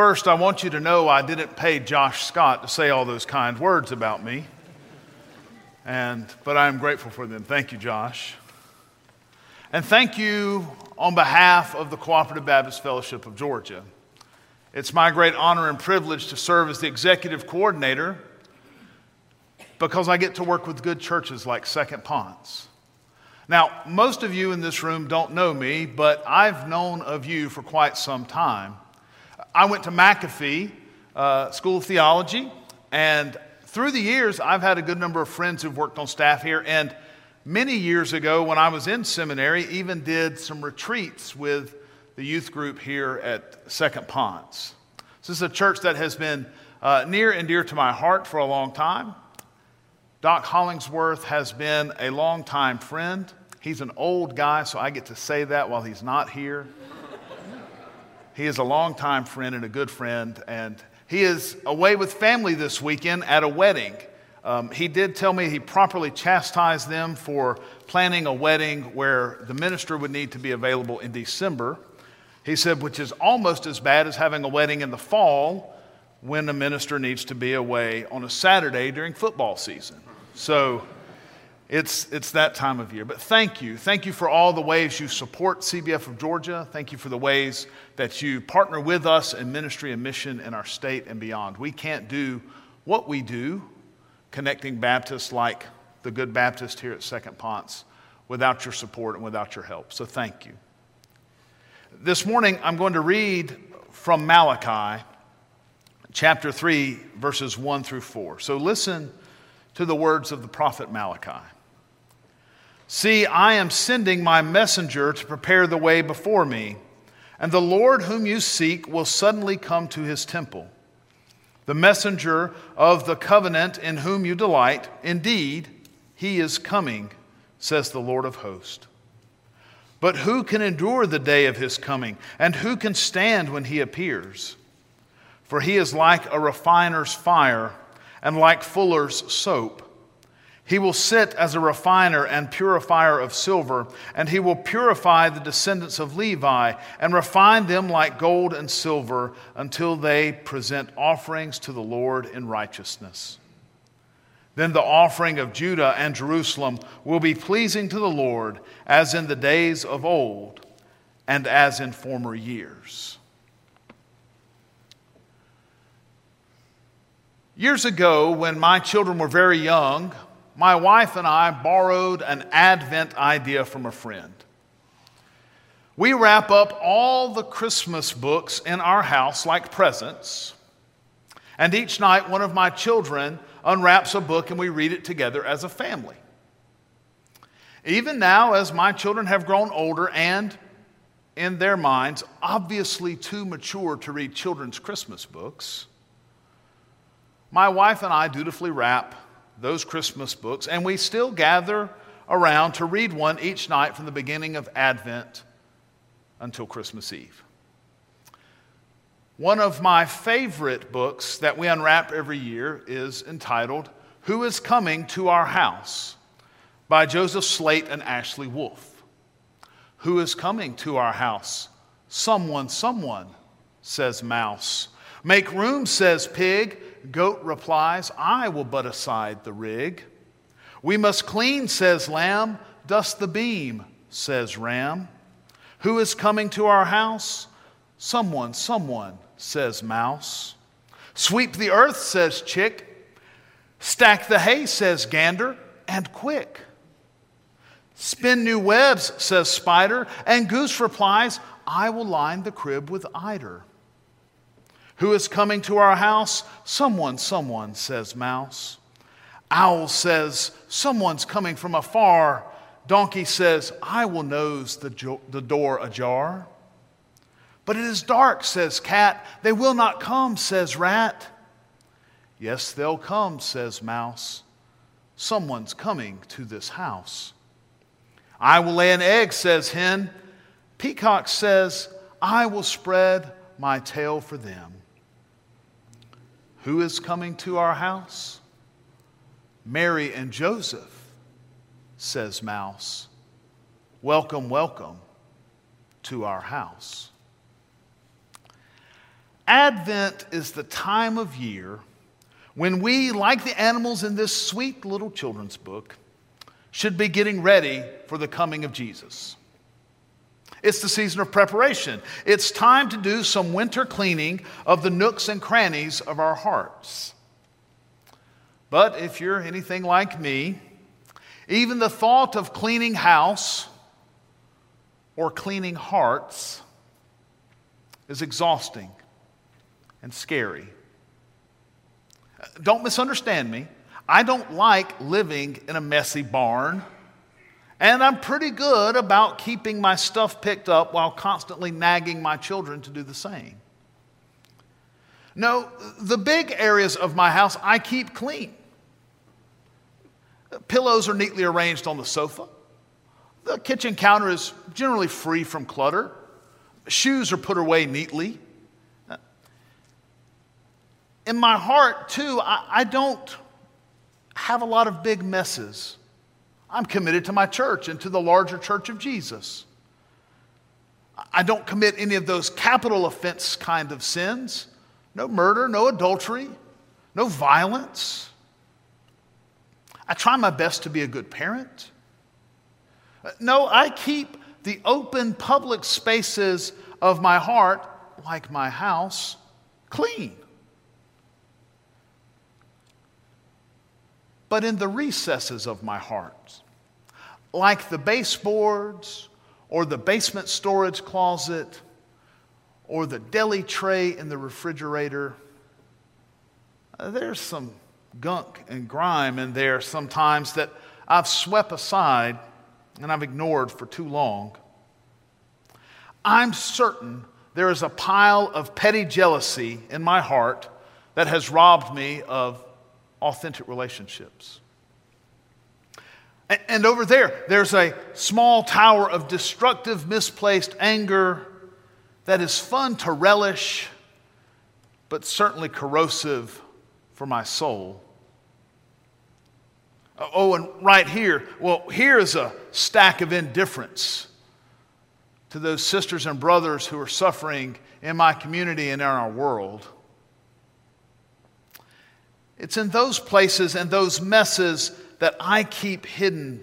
First, I want you to know I didn't pay Josh Scott to say all those kind words about me. And, but I am grateful for them. Thank you, Josh. And thank you on behalf of the Cooperative Baptist Fellowship of Georgia. It's my great honor and privilege to serve as the executive coordinator because I get to work with good churches like Second Ponce. Now, most of you in this room don't know me, but I've known of you for quite some time. I went to McAfee uh, School of Theology, and through the years, I've had a good number of friends who've worked on staff here. And many years ago, when I was in seminary, even did some retreats with the youth group here at Second Ponce. This is a church that has been uh, near and dear to my heart for a long time. Doc Hollingsworth has been a longtime friend. He's an old guy, so I get to say that while he's not here. He is a longtime friend and a good friend, and he is away with family this weekend at a wedding. Um, he did tell me he properly chastised them for planning a wedding where the minister would need to be available in December. He said, which is almost as bad as having a wedding in the fall when the minister needs to be away on a Saturday during football season. So, it's, it's that time of year. But thank you. Thank you for all the ways you support CBF of Georgia. Thank you for the ways that you partner with us in ministry and mission in our state and beyond. We can't do what we do, connecting Baptists like the Good Baptist here at Second Ponce, without your support and without your help. So thank you. This morning, I'm going to read from Malachi chapter 3, verses 1 through 4. So listen to the words of the prophet Malachi. See, I am sending my messenger to prepare the way before me, and the Lord whom you seek will suddenly come to his temple. The messenger of the covenant in whom you delight, indeed, he is coming, says the Lord of hosts. But who can endure the day of his coming, and who can stand when he appears? For he is like a refiner's fire and like fuller's soap. He will sit as a refiner and purifier of silver, and he will purify the descendants of Levi and refine them like gold and silver until they present offerings to the Lord in righteousness. Then the offering of Judah and Jerusalem will be pleasing to the Lord as in the days of old and as in former years. Years ago, when my children were very young, my wife and I borrowed an Advent idea from a friend. We wrap up all the Christmas books in our house like presents, and each night one of my children unwraps a book and we read it together as a family. Even now, as my children have grown older and, in their minds, obviously too mature to read children's Christmas books, my wife and I dutifully wrap those Christmas books, and we still gather around to read one each night from the beginning of Advent until Christmas Eve. One of my favorite books that we unwrap every year is entitled Who is Coming to Our House by Joseph Slate and Ashley Wolff. Who is coming to our house? Someone, someone, says Mouse. Make room, says Pig. Goat replies, I will butt aside the rig. We must clean, says Lamb. Dust the beam, says Ram. Who is coming to our house? Someone, someone, says Mouse. Sweep the earth, says Chick. Stack the hay, says Gander, and quick. Spin new webs, says Spider, and Goose replies, I will line the crib with eider. Who is coming to our house? Someone, someone, says Mouse. Owl says, Someone's coming from afar. Donkey says, I will nose the, jo- the door ajar. But it is dark, says cat. They will not come, says rat. Yes, they'll come, says mouse. Someone's coming to this house. I will lay an egg, says hen. Peacock says, I will spread my tail for them. Who is coming to our house? Mary and Joseph, says Mouse. Welcome, welcome to our house. Advent is the time of year when we, like the animals in this sweet little children's book, should be getting ready for the coming of Jesus. It's the season of preparation. It's time to do some winter cleaning of the nooks and crannies of our hearts. But if you're anything like me, even the thought of cleaning house or cleaning hearts is exhausting and scary. Don't misunderstand me. I don't like living in a messy barn. And I'm pretty good about keeping my stuff picked up while constantly nagging my children to do the same. No, the big areas of my house I keep clean. Pillows are neatly arranged on the sofa. The kitchen counter is generally free from clutter. Shoes are put away neatly. In my heart, too, I, I don't have a lot of big messes. I'm committed to my church and to the larger church of Jesus. I don't commit any of those capital offense kind of sins no murder, no adultery, no violence. I try my best to be a good parent. No, I keep the open public spaces of my heart, like my house, clean. But in the recesses of my heart, like the baseboards or the basement storage closet or the deli tray in the refrigerator. Uh, there's some gunk and grime in there sometimes that I've swept aside and I've ignored for too long. I'm certain there is a pile of petty jealousy in my heart that has robbed me of authentic relationships. And over there, there's a small tower of destructive, misplaced anger that is fun to relish, but certainly corrosive for my soul. Uh, oh, and right here, well, here is a stack of indifference to those sisters and brothers who are suffering in my community and in our world. It's in those places and those messes that I keep hidden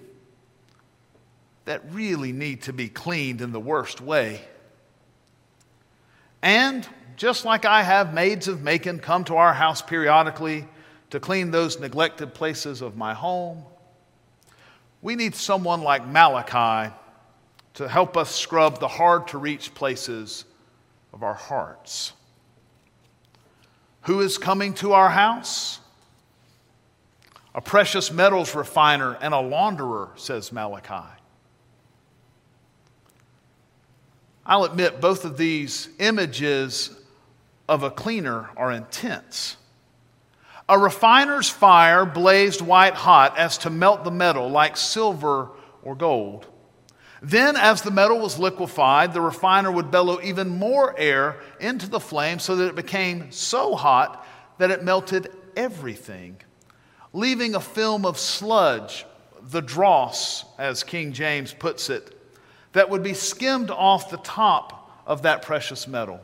that really need to be cleaned in the worst way. And just like I have maids of Macon come to our house periodically to clean those neglected places of my home, we need someone like Malachi to help us scrub the hard to reach places of our hearts. Who is coming to our house? A precious metals refiner, and a launderer, says Malachi. I'll admit both of these images of a cleaner are intense. A refiner's fire blazed white hot as to melt the metal like silver or gold. Then, as the metal was liquefied, the refiner would bellow even more air into the flame so that it became so hot that it melted everything leaving a film of sludge, the dross, as King James puts it, that would be skimmed off the top of that precious metal.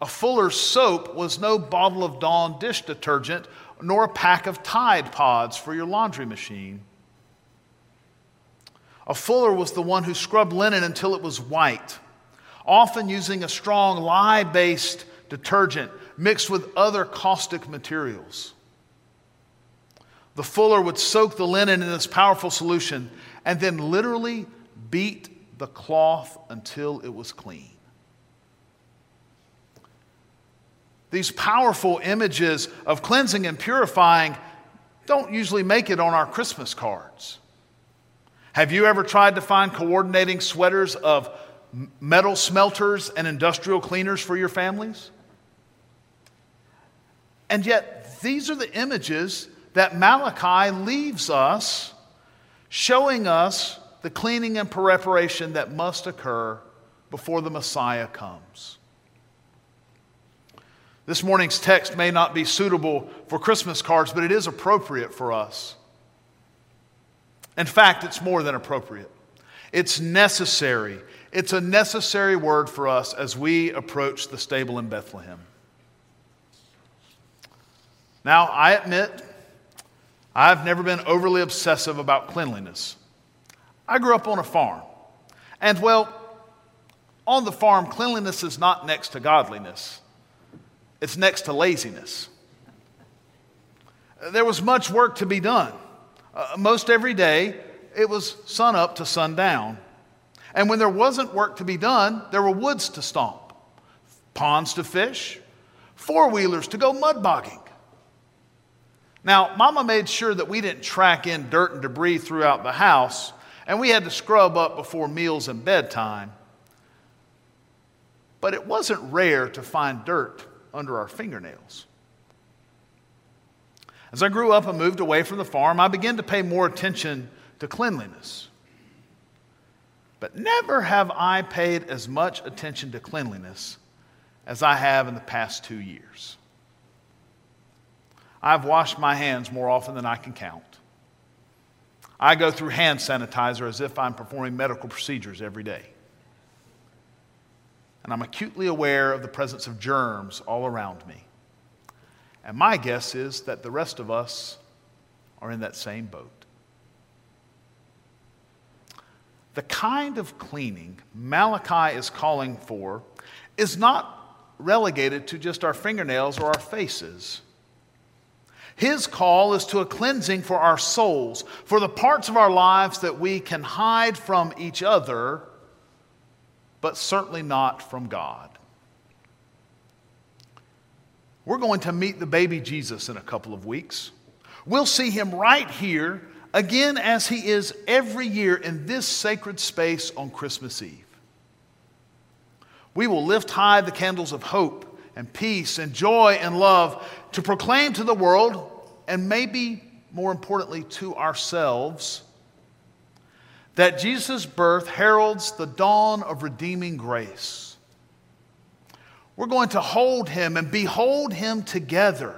A Fuller's soap was no bottle of Dawn dish detergent nor a pack of Tide Pods for your laundry machine. A Fuller was the one who scrubbed linen until it was white, often using a strong lye based detergent mixed with other caustic materials. The fuller would soak the linen in this powerful solution and then literally beat the cloth until it was clean. These powerful images of cleansing and purifying don't usually make it on our Christmas cards. Have you ever tried to find coordinating sweaters of metal smelters and industrial cleaners for your families? And yet, these are the images that Malachi leaves us, showing us the cleaning and preparation that must occur before the Messiah comes. This morning's text may not be suitable for Christmas cards, but it is appropriate for us. In fact, it's more than appropriate. It's necessary. It's a necessary word for us as we approach the stable in Bethlehem. Now, I admit, I've never been overly obsessive about cleanliness. I grew up on a farm. And, well, on the farm, cleanliness is not next to godliness, it's next to laziness. There was much work to be done. Uh, most every day, it was sun up to sundown. And when there wasn't work to be done, there were woods to stomp, ponds to fish, four wheelers to go mud bogging. Now, Mama made sure that we didn't track in dirt and debris throughout the house, and we had to scrub up before meals and bedtime. But it wasn't rare to find dirt under our fingernails. As I grew up and moved away from the farm, I began to pay more attention to cleanliness. But never have I paid as much attention to cleanliness as I have in the past two years. I've washed my hands more often than I can count. I go through hand sanitizer as if I'm performing medical procedures every day. And I'm acutely aware of the presence of germs all around me. And my guess is that the rest of us are in that same boat. The kind of cleaning Malachi is calling for is not relegated to just our fingernails or our faces. His call is to a cleansing for our souls, for the parts of our lives that we can hide from each other, but certainly not from God. We're going to meet the baby Jesus in a couple of weeks. We'll see him right here again as he is every year in this sacred space on Christmas Eve. We will lift high the candles of hope and peace and joy and love to proclaim to the world, and maybe more importantly to ourselves, that Jesus' birth heralds the dawn of redeeming grace. We're going to hold him and behold him together,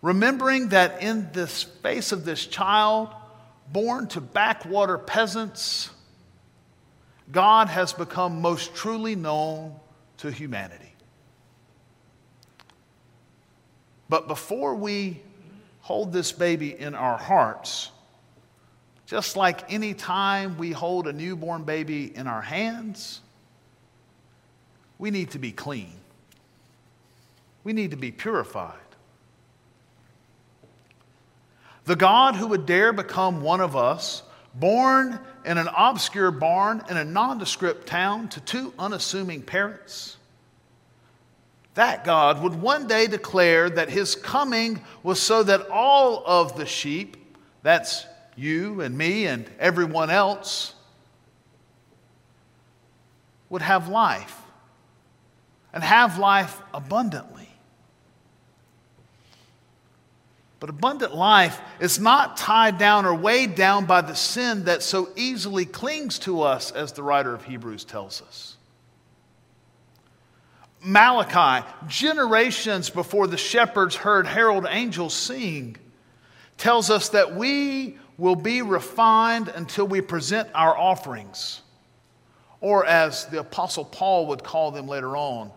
remembering that in the face of this child, born to backwater peasants, God has become most truly known to humanity. But before we hold this baby in our hearts, just like any time we hold a newborn baby in our hands, we need to be clean. We need to be purified. The God who would dare become one of us, born in an obscure barn in a nondescript town to two unassuming parents, that God would one day declare that his coming was so that all of the sheep, that's you and me and everyone else, would have life and have life abundantly. But abundant life is not tied down or weighed down by the sin that so easily clings to us, as the writer of Hebrews tells us. Malachi, generations before the shepherds heard herald angels sing, tells us that we will be refined until we present our offerings, or as the Apostle Paul would call them later on,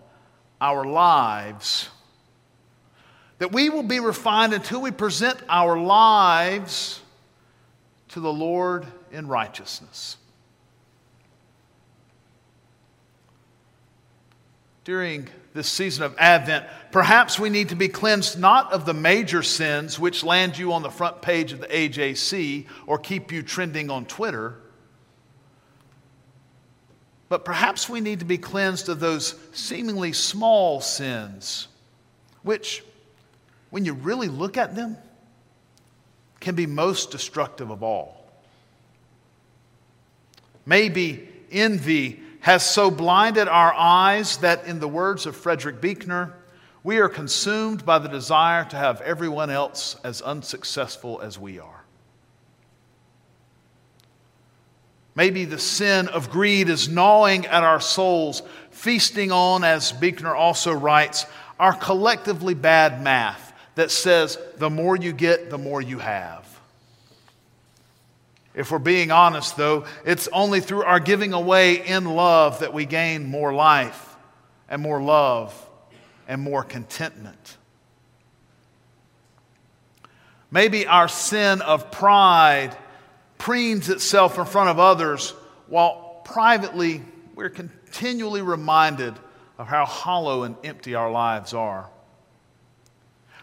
our lives. That we will be refined until we present our lives to the Lord in righteousness. During this season of Advent, perhaps we need to be cleansed not of the major sins which land you on the front page of the AJC or keep you trending on Twitter, but perhaps we need to be cleansed of those seemingly small sins, which, when you really look at them, can be most destructive of all. Maybe envy has so blinded our eyes that, in the words of Frederick Buechner, we are consumed by the desire to have everyone else as unsuccessful as we are. Maybe the sin of greed is gnawing at our souls, feasting on, as Buechner also writes, our collectively bad math that says the more you get, the more you have. If we're being honest, though, it's only through our giving away in love that we gain more life and more love and more contentment. Maybe our sin of pride preens itself in front of others while privately we're continually reminded of how hollow and empty our lives are.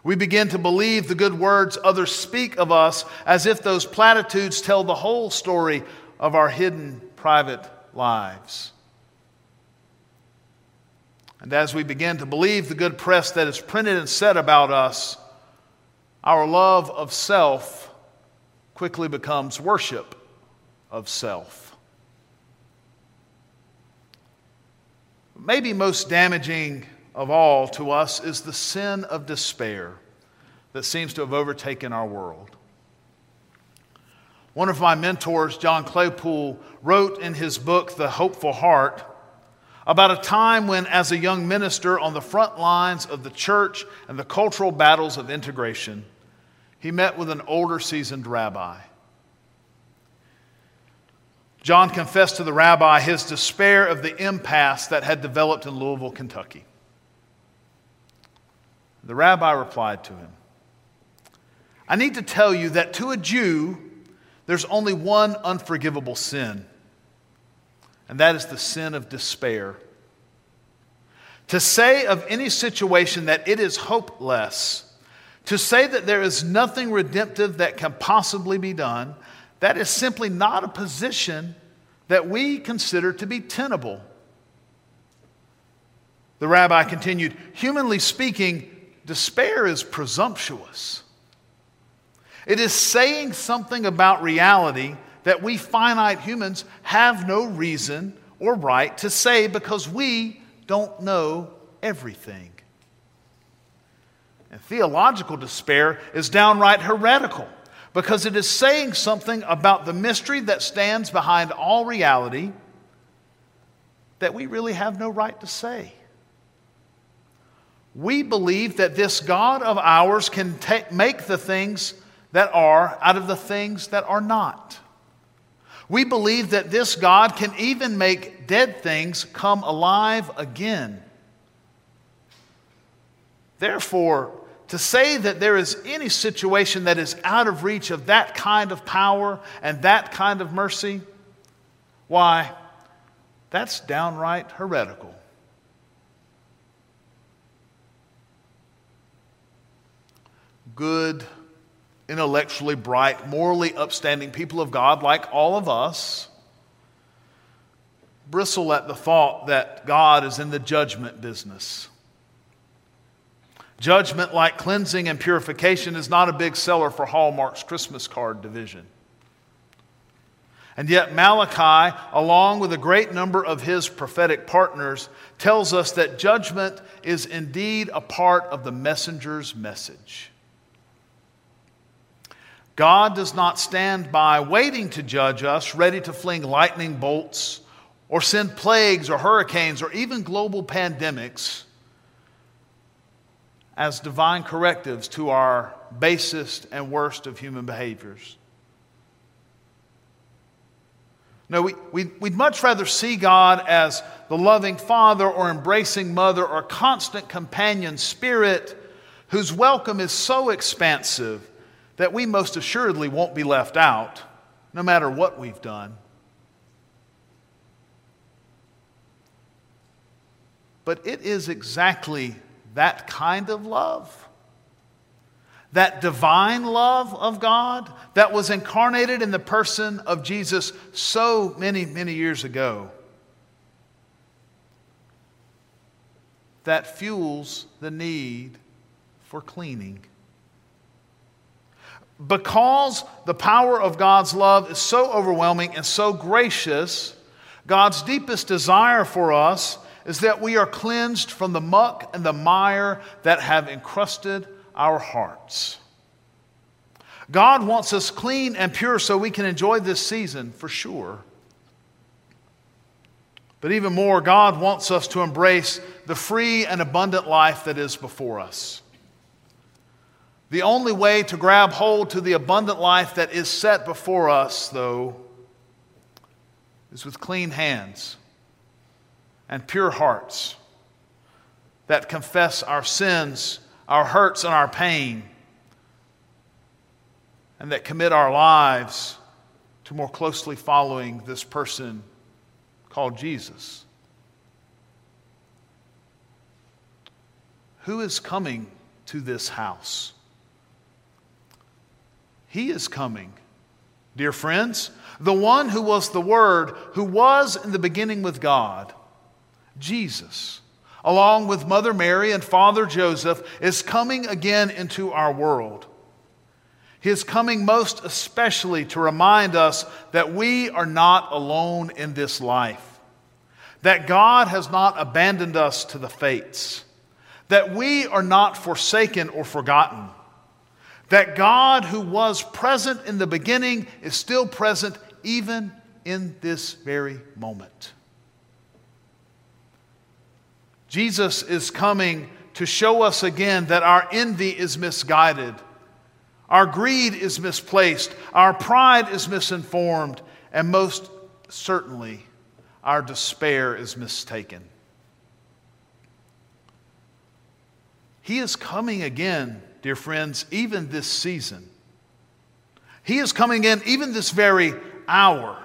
We begin to believe the good words others speak of us as if those platitudes tell the whole story of our hidden private lives. And as we begin to believe the good press that is printed and said about us, our love of self quickly becomes worship of self. Maybe most damaging of all to us is the sin of despair that seems to have overtaken our world. One of my mentors, John Claypool, wrote in his book, The Hopeful Heart, about a time when, as a young minister on the front lines of the church and the cultural battles of integration, he met with an older, seasoned rabbi. John confessed to the rabbi his despair of the impasse that had developed in Louisville, Kentucky. The rabbi replied to him, I need to tell you that to a Jew, there's only one unforgivable sin, and that is the sin of despair. To say of any situation that it is hopeless, to say that there is nothing redemptive that can possibly be done, that is simply not a position that we consider to be tenable. The rabbi continued, humanly speaking, Despair is presumptuous. It is saying something about reality that we finite humans have no reason or right to say because we don't know everything. And theological despair is downright heretical because it is saying something about the mystery that stands behind all reality that we really have no right to say we believe that this God of ours can make the things that are out of the things that are not. We believe that this God can even make dead things come alive again. Therefore, to say that there is any situation that is out of reach of that kind of power and that kind of mercy, why, that's downright heretical. Good, intellectually bright, morally upstanding people of God, like all of us, bristle at the thought that God is in the judgment business. Judgment, like cleansing and purification, is not a big seller for Hallmark's Christmas card division. And yet, Malachi, along with a great number of his prophetic partners, tells us that judgment is indeed a part of the messenger's message. God does not stand by waiting to judge us, ready to fling lightning bolts or send plagues or hurricanes or even global pandemics as divine correctives to our basest and worst of human behaviors. No, we, we, would much rather see God as the loving father or embracing mother or constant companion spirit whose welcome is so expansive that we most assuredly won't be left out, no matter what we've done. But it is exactly that kind of love, that divine love of God that was incarnated in the person of Jesus so many, many years ago, that fuels the need for cleaning. Because the power of God's love is so overwhelming and so gracious, God's deepest desire for us is that we are cleansed from the muck and the mire that have encrusted our hearts. God wants us clean and pure so we can enjoy this season for sure. But even more, God wants us to embrace the free and abundant life that is before us. The only way to grab hold to the abundant life that is set before us, though, is with clean hands and pure hearts that confess our sins, our hurts, and our pain, and that commit our lives to more closely following this person called Jesus. Who is coming to this house? He is coming, dear friends. The one who was the Word, who was in the beginning with God, Jesus, along with Mother Mary and Father Joseph, is coming again into our world. He is coming most especially to remind us that we are not alone in this life, that God has not abandoned us to the fates, that we are not forsaken or forgotten, that God, who was present in the beginning, is still present even in this very moment. Jesus is coming to show us again that our envy is misguided our greed is misplaced, our pride is misinformed, and most certainly, our despair is mistaken. He is coming again, dear friends, even this season. He is coming in even this very hour.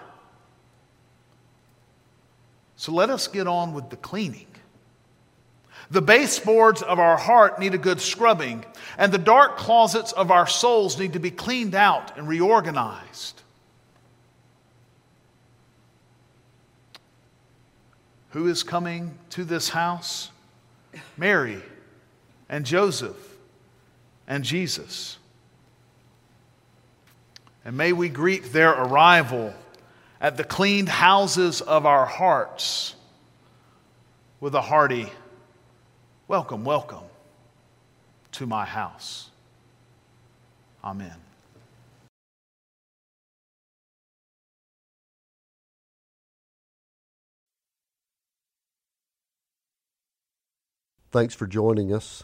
So let us get on with the cleaning. The baseboards of our heart need a good scrubbing, and the dark closets of our souls need to be cleaned out and reorganized. Who is coming to this house? Mary and Joseph and Jesus. And may we greet their arrival at the cleaned houses of our hearts with a hearty Welcome, welcome to my house. Amen. Thanks for joining us.